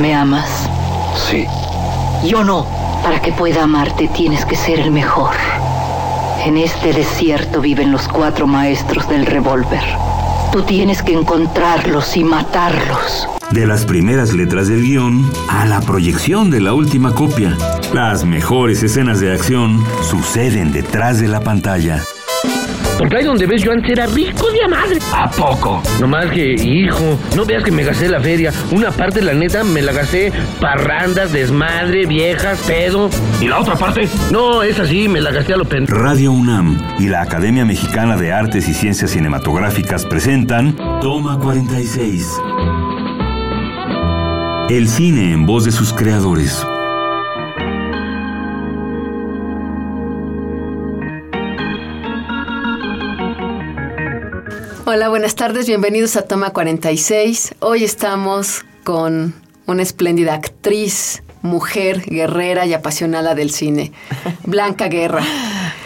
¿Me amas? Sí. Yo no. Para que pueda amarte tienes que ser el mejor. En este desierto viven los cuatro maestros del revólver. Tú tienes que encontrarlos y matarlos. De las primeras letras del guion a la proyección de la última copia, las mejores escenas de acción suceden detrás de la pantalla. Porque ahí donde ves yo antes era rico de a madre. ¿A poco? Nomás que, hijo, no veas que me gasté la feria. Una parte, la neta, me la gasté parrandas, desmadre, viejas, pedo. ¿Y la otra parte? No, es así, me la gasté a lo pen... Radio UNAM y la Academia Mexicana de Artes y Ciencias Cinematográficas presentan Toma 46. El cine en voz de sus creadores. Hola, buenas tardes, bienvenidos a Toma 46. Hoy estamos con una espléndida actriz, mujer, guerrera y apasionada del cine, Blanca Guerra.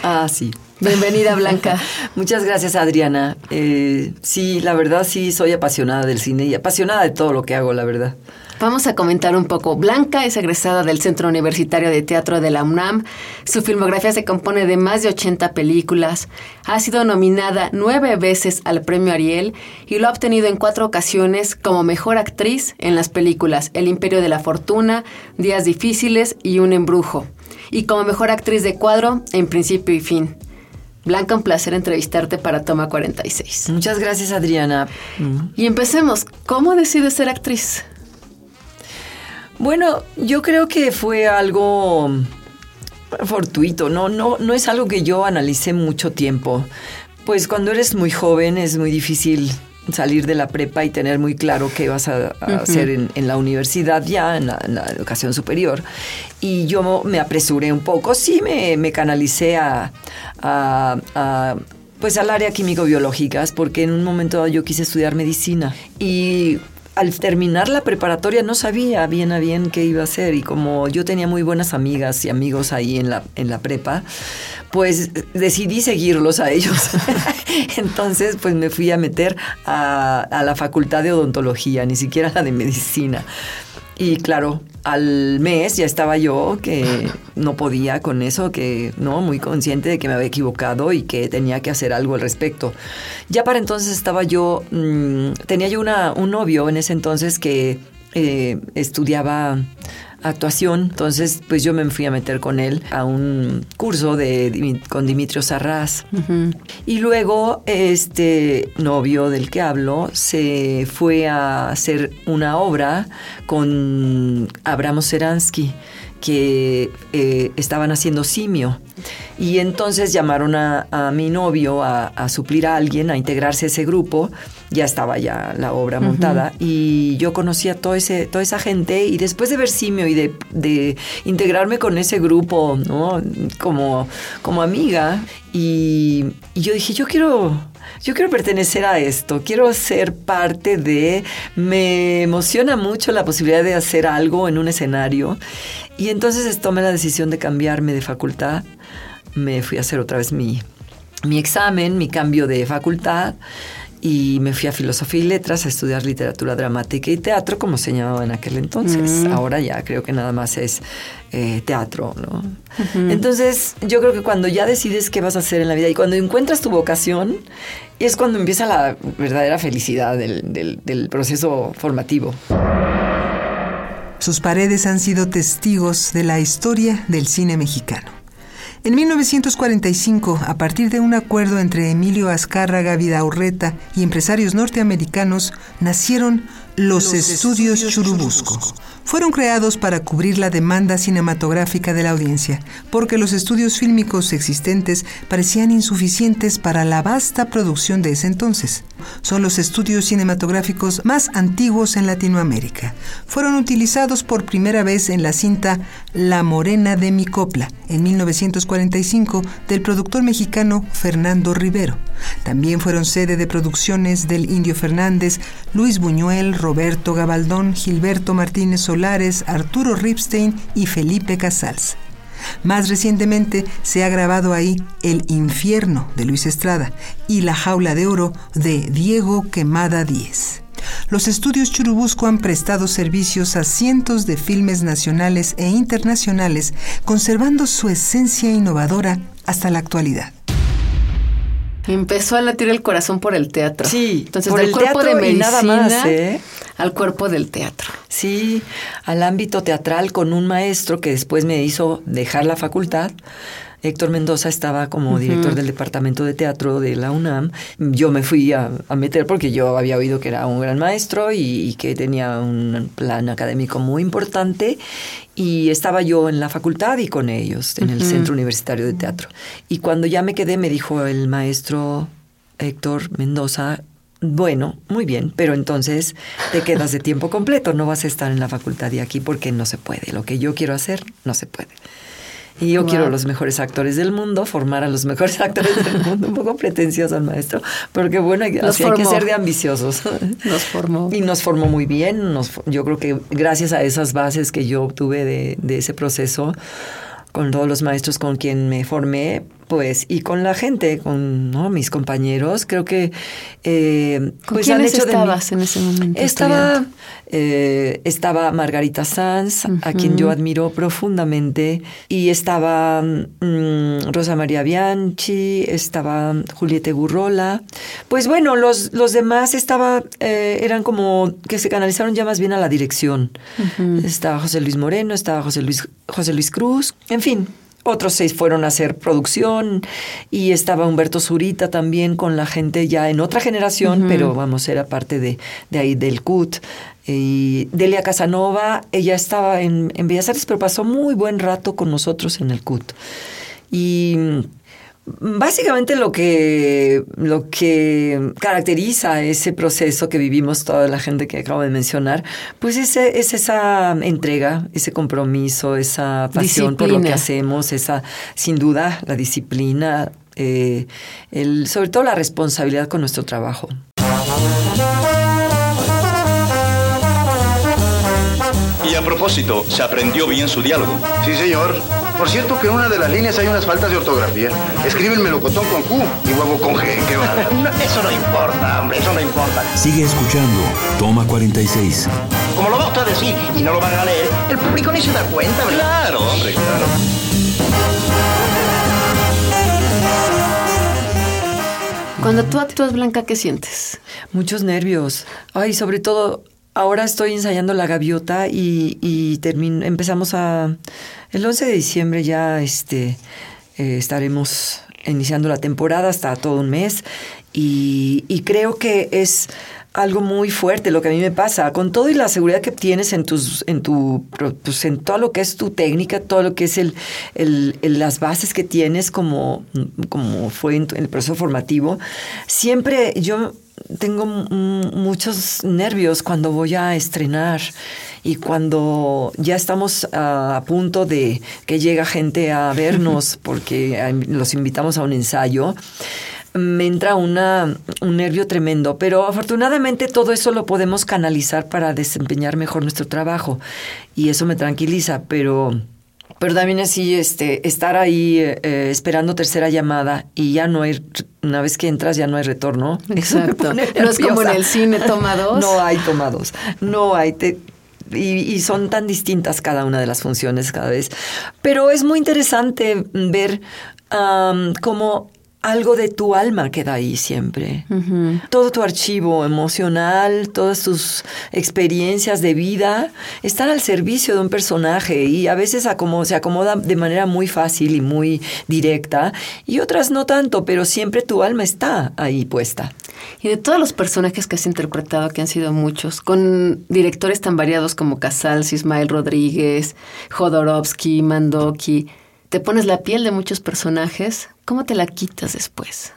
Ah, sí. Bienvenida, Blanca. Muchas gracias, Adriana. Eh, sí, la verdad sí soy apasionada del cine y apasionada de todo lo que hago, la verdad. Vamos a comentar un poco. Blanca es egresada del Centro Universitario de Teatro de la UNAM. Su filmografía se compone de más de 80 películas. Ha sido nominada nueve veces al Premio Ariel y lo ha obtenido en cuatro ocasiones como mejor actriz en las películas El Imperio de la Fortuna, Días Difíciles y Un Embrujo. Y como mejor actriz de cuadro en Principio y Fin. Blanca, un placer entrevistarte para Toma 46. Muchas gracias, Adriana. Y empecemos. ¿Cómo decides ser actriz? Bueno, yo creo que fue algo fortuito, no, no, no es algo que yo analicé mucho tiempo. Pues cuando eres muy joven es muy difícil salir de la prepa y tener muy claro qué vas a, hacer en, la universidad ya, en la, educación superior. Y yo me apresuré un poco, sí me, me canalicé a, a, pues al área químico-biológicas, porque en un momento yo quise estudiar medicina. Y al terminar la preparatoria no sabía bien a bien qué iba a hacer y como yo tenía muy buenas amigas y amigos ahí en la, en la prepa, pues decidí seguirlos a ellos. Entonces, pues me fui a meter a, a la facultad de odontología, ni siquiera la de medicina. Y claro, al mes ya estaba yo que no podía con eso, que no, muy consciente de que me había equivocado y que tenía que hacer algo al respecto. Ya para entonces estaba yo, mm, tenía yo una, un novio en ese entonces que eh, estudiaba actuación. Entonces, pues yo me fui a meter con él a un curso de, con Dimitrio Sarraz. Y luego, este novio del que hablo se fue a hacer una obra con Abramo Seransky que eh, estaban haciendo simio. Y entonces llamaron a, mi novio a, suplir a alguien, a integrarse a ese grupo. Ya estaba ya la obra montada. Y yo conocía a todo ese, toda esa gente. Y después de ver simio y de, integrarme con ese grupo, ¿no? Como, como amiga. Y, y yo dije, yo quiero yo quiero pertenecer a esto, quiero ser parte de, me emociona mucho la posibilidad de hacer algo en un escenario y entonces tomé la decisión de cambiarme de facultad, me fui a hacer otra vez mi, mi examen, mi cambio de facultad y me fui a Filosofía y Letras a estudiar literatura dramática y teatro, como se llamaba en aquel entonces. Mm. Ahora ya creo que nada más es eh, teatro, ¿no? Entonces, yo creo que cuando ya decides qué vas a hacer en la vida y cuando encuentras tu vocación, es cuando empieza la verdadera felicidad del, del proceso formativo. Sus paredes han sido testigos de la historia del cine mexicano. En 1945, a partir de un acuerdo entre Emilio Azcárraga Vidaurreta y empresarios norteamericanos, nacieron los, estudios, Churubusco. Fueron creados para cubrir la demanda cinematográfica de la audiencia, porque los estudios fílmicos existentes parecían insuficientes para la vasta producción de ese entonces. Son los estudios cinematográficos más antiguos en Latinoamérica. Fueron utilizados por primera vez en la cinta La Morena de mi copla, en 1945, del productor mexicano Fernando Rivero. También fueron sede de producciones del Indio Fernández, Luis Buñuel, Roberto Gabaldón, Gilberto Martínez Solares, Arturo Ripstein y Felipe Casals. Más recientemente se ha grabado ahí El infierno de Luis Estrada y La jaula de oro de Diego Quemada Díez. los estudios Churubusco han prestado servicios a cientos de filmes nacionales e internacionales, conservando su esencia innovadora hasta la actualidad. Empezó a latir el corazón por el teatro. Sí, entonces por del el cuerpo de y medicina nada más, ¿eh? al cuerpo del teatro. Sí, al ámbito teatral con un maestro que después me hizo dejar la facultad. Héctor Mendoza estaba como director del departamento de teatro de la UNAM. Yo me fui a, a meter porque yo había oído que era un gran maestro y, y que tenía un plan académico muy importante. Y estaba yo en la facultad y con ellos, en el Centro Universitario de Teatro. Y cuando ya me quedé, me dijo el maestro Héctor Mendoza, bueno, muy bien, pero entonces te quedas de tiempo completo, no vas a estar en la facultad de aquí porque no se puede. Lo que yo quiero hacer, no se puede. Y yo Wow. quiero los mejores actores del mundo, formar a los mejores actores del mundo. Un poco pretencioso el maestro, porque bueno, hay, Los así hay que ser de ambiciosos. Nos formó. Y nos formó muy bien. Nos, yo creo que gracias a esas bases que yo obtuve de, de ese proceso, con todos los maestros con quien me formé, pues, y con la gente, con ¿no? mis compañeros, creo que eh, ¿Con pues han quiénes hecho de mí- estabas en ese momento? Estaba, eh, estaba Margarita Sanz, a quien yo admiro profundamente, y estaba mm, Rosa María Bianchi, estaba Julieta Gurrola. Pues bueno, los, los demás estaba, eh, eran como que se canalizaron ya más bien a la dirección. Estaba José Luis Moreno, estaba José Luis, José Luis Cruz, en fin. Otros seis fueron a hacer producción y estaba Humberto Zurita también con la gente ya en otra generación, pero vamos, era parte de, de ahí del CUT. Y Delia Casanova, ella estaba en, en Bellas Artes, pero pasó muy buen rato con nosotros en el CUT. Y básicamente lo que, lo que caracteriza ese proceso que vivimos toda la gente que acabo de mencionar, pues ese, es esa entrega, ese compromiso, esa pasión por lo que hacemos, esa, sin duda, la disciplina, eh, el, sobre todo la responsabilidad con nuestro trabajo. Y a propósito, ¿se aprendió bien su diálogo? Sí, señor. Por cierto que en una de las líneas hay unas faltas de ortografía. Escribe el melocotón con Q y huevo con G. ¿Qué va? eso no importa, hombre, eso no importa. Sigue escuchando. Toma 46. Como lo va usted a decir y no lo van a leer, el público ni se da cuenta, ¿verdad? Claro, hombre, claro. Cuando tú actúas, Blanca, ¿qué sientes? Muchos nervios. Ay, sobre todo, ahora estoy ensayando La Gaviota y, y termin- empezamos a... El 11 de diciembre ya este, eh, estaremos iniciando la temporada hasta todo un mes y, creo que es algo muy fuerte lo que a mí me pasa, con todo y la seguridad que tienes en tus, en tu, pues en todo lo que es tu técnica, todo lo que es el, el- las bases que tienes como, como fue en el proceso formativo, siempre yo tengo muchos nervios cuando voy a estrenar y cuando ya estamos a punto de que llega gente a vernos porque ah, los invitamos a un ensayo me entra una, un nervio tremendo, pero afortunadamente todo eso lo podemos canalizar para desempeñar mejor nuestro trabajo y eso me tranquiliza, pero... Pero también así, este, estar ahí eh, eh, esperando tercera llamada y ya no hay, una vez que entras ya no hay retorno. Exacto. No es como en el cine, toma dos. No hay tomados, no hay. te- y, y son tan distintas cada una de las funciones cada vez. Pero es muy interesante ver cómo algo de tu alma queda ahí siempre. Todo tu archivo emocional, todas tus experiencias de vida están al servicio de un personaje y a veces se acomoda de manera muy fácil y muy directa y otras no tanto, pero siempre tu alma está ahí puesta. Y de todos los personajes que has interpretado, que han sido muchos, con directores tan variados como Casals, Ismael Rodríguez, Jodorowsky, Mandoki, te pones la piel de muchos personajes, ¿cómo te la quitas después?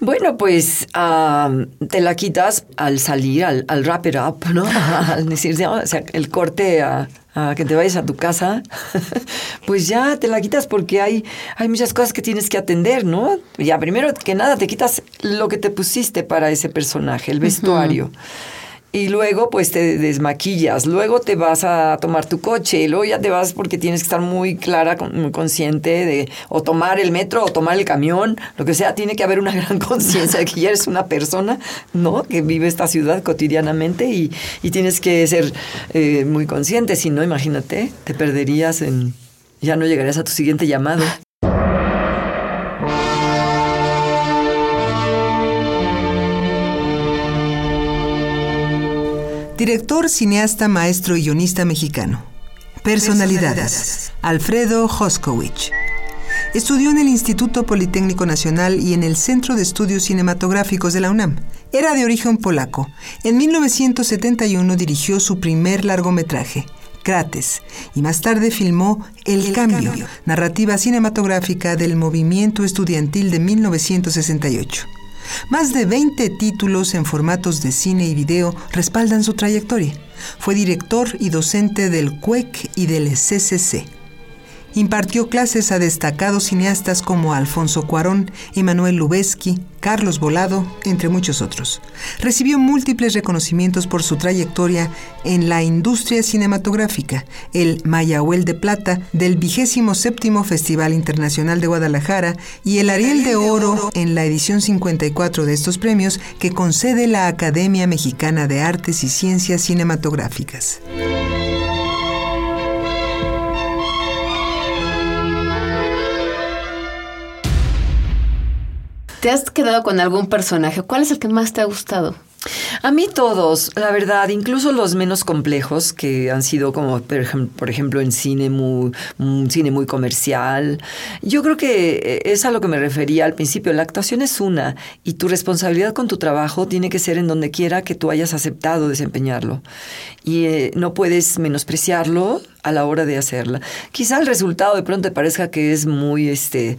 Bueno, pues am, te la quitas al salir, al, al wrap it up, ¿no? Al decir, ya, o sea, el corte a, a que te vayas a tu casa, pues ya te la quitas porque hay, hay muchas cosas que tienes que atender, ¿no? Ya primero que nada te quitas lo que te pusiste para ese personaje, el vestuario. Y luego pues te desmaquillas, luego te vas a tomar tu coche, luego ya te vas porque tienes que estar muy clara, muy consciente de o tomar el metro o tomar el camión, lo que sea, tiene que haber una gran conciencia de que ya eres una persona, ¿no? Que vive esta ciudad cotidianamente y, tienes que ser eh, muy consciente, si no, imagínate, te perderías en... ya no llegarías a tu siguiente llamado. Director, cineasta, maestro y guionista mexicano. Personalidades. Alfredo Hoskowich. Estudió en el Instituto Politécnico Nacional y en el Centro de Estudios Cinematográficos de la UNAM. Era de origen polaco. En 1971 dirigió su primer largometraje, Crates, y más tarde filmó El, Cambio, narrativa cinematográfica del movimiento estudiantil de 1968. Más de 20 títulos en formatos de cine y video respaldan su trayectoria. Fue director y docente del CUEC y del CCC. Impartió clases a destacados cineastas como Alfonso Cuarón, Emanuel Lubezki, Carlos Volado, entre muchos otros. Recibió múltiples reconocimientos por su trayectoria en la industria cinematográfica, el Mayahuel de Plata del vigésimo séptimo Festival Internacional de Guadalajara y el Ariel de Oro en la edición 54 de estos premios que concede la Academia Mexicana de Artes y Ciencias Cinematográficas. ¿Te has quedado con algún personaje? ¿Cuál es el que más te ha gustado? A mí todos, la verdad, incluso los menos complejos que han sido como, por ejemplo, en cine muy, cine muy comercial. Yo creo que eh, es a lo que me refería al principio. La actuación es una y tu responsabilidad con tu trabajo tiene que ser en donde quiera que tú hayas aceptado desempeñarlo. Y eh, no puedes menospreciarlo a la hora de hacerla. Quizá el resultado de pronto te parezca que es muy, este,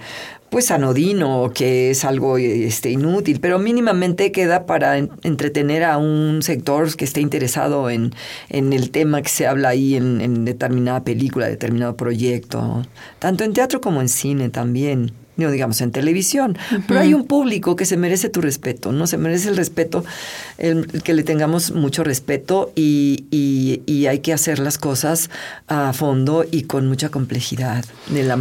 pues anodino, que es algo este, inútil, pero mínimamente queda para entretener a un sector que esté interesado en, en el tema que se habla ahí en, en determinada película, determinado proyecto, tanto en teatro como en cine también no digamos en televisión, pero hay un público que se merece tu respeto, ¿no? Se merece el respeto, el, que le tengamos mucho respeto y, y, hay que hacer las cosas a fondo y con mucha complejidad. De la,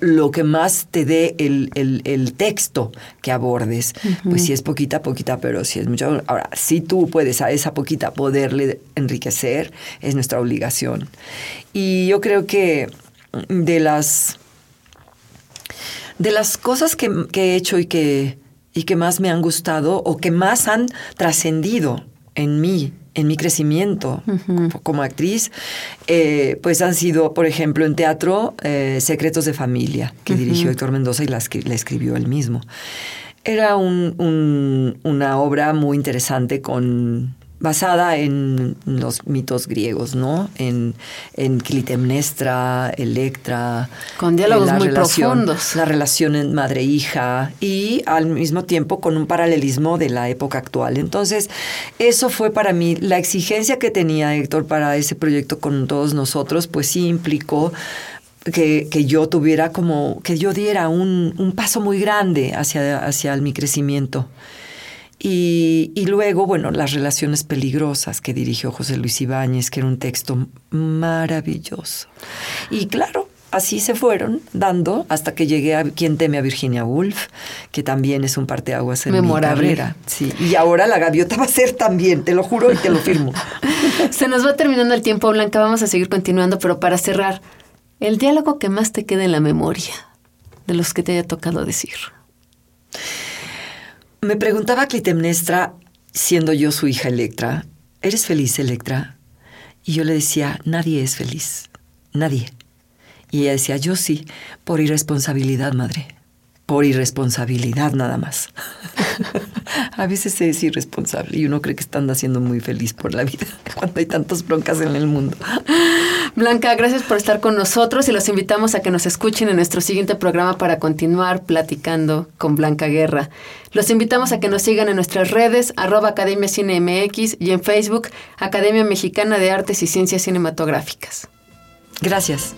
lo, que más te dé el, el, texto que abordes, pues si es poquita, poquita, pero si es mucho. Ahora, si tú puedes a esa poquita poderle enriquecer, es nuestra obligación. Y yo creo que de las de las cosas que, he hecho y que, y que más me han gustado o que más han trascendido en mí, en mi crecimiento como actriz, eh, pues han sido, por ejemplo, en teatro, eh, Secretos de Familia, que dirigió Héctor Mendoza y la, escribió él mismo. Era una obra muy interesante con basada en los mitos griegos, ¿no? En, en Clitemnestra, Electra. Con diálogos muy profundos. La relación madre-hija y al mismo tiempo con un paralelismo de la época actual. Entonces, eso fue para mí la exigencia que tenía Héctor para ese proyecto con todos nosotros, pues sí implicó que, que, yo tuviera como, que yo diera un, un paso muy grande hacia, hacia mi crecimiento. Y, y, luego, bueno, las relaciones peligrosas que dirigió José Luis Ibáñez, que era un texto maravilloso. Y claro, así se fueron dando hasta que llegué a Quien teme a Virginia Woolf, que también es un parteaguas en Memorable. mi carrera. Sí. Y ahora la gaviota va a ser también, te lo juro y te lo firmo. se nos va terminando el tiempo, Blanca, vamos a seguir continuando, pero para cerrar, el diálogo que más te queda en la memoria de los que te haya tocado decir. Me preguntaba Clitemnestra, siendo yo su hija Electra, ¿eres feliz, Electra? Y yo le decía, nadie es feliz, nadie. Y ella decía, yo sí, por irresponsabilidad, madre por irresponsabilidad nada más. a veces es irresponsable y uno cree que están haciendo muy feliz por la vida cuando hay tantas broncas en el mundo. Blanca, gracias por estar con nosotros y los invitamos a que nos escuchen en nuestro siguiente programa para continuar platicando con Blanca Guerra. Los invitamos a que nos sigan en nuestras redes, arroba Academia Cine MX y en Facebook, Academia Mexicana de Artes y Ciencias Cinematográficas. Gracias.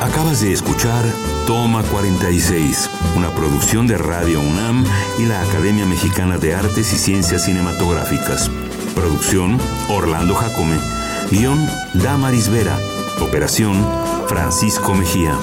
Acabas de escuchar Toma 46, una producción de Radio UNAM y la Academia Mexicana de Artes y Ciencias Cinematográficas. Producción Orlando Jacome. Guión Damaris Vera. Operación Francisco Mejía.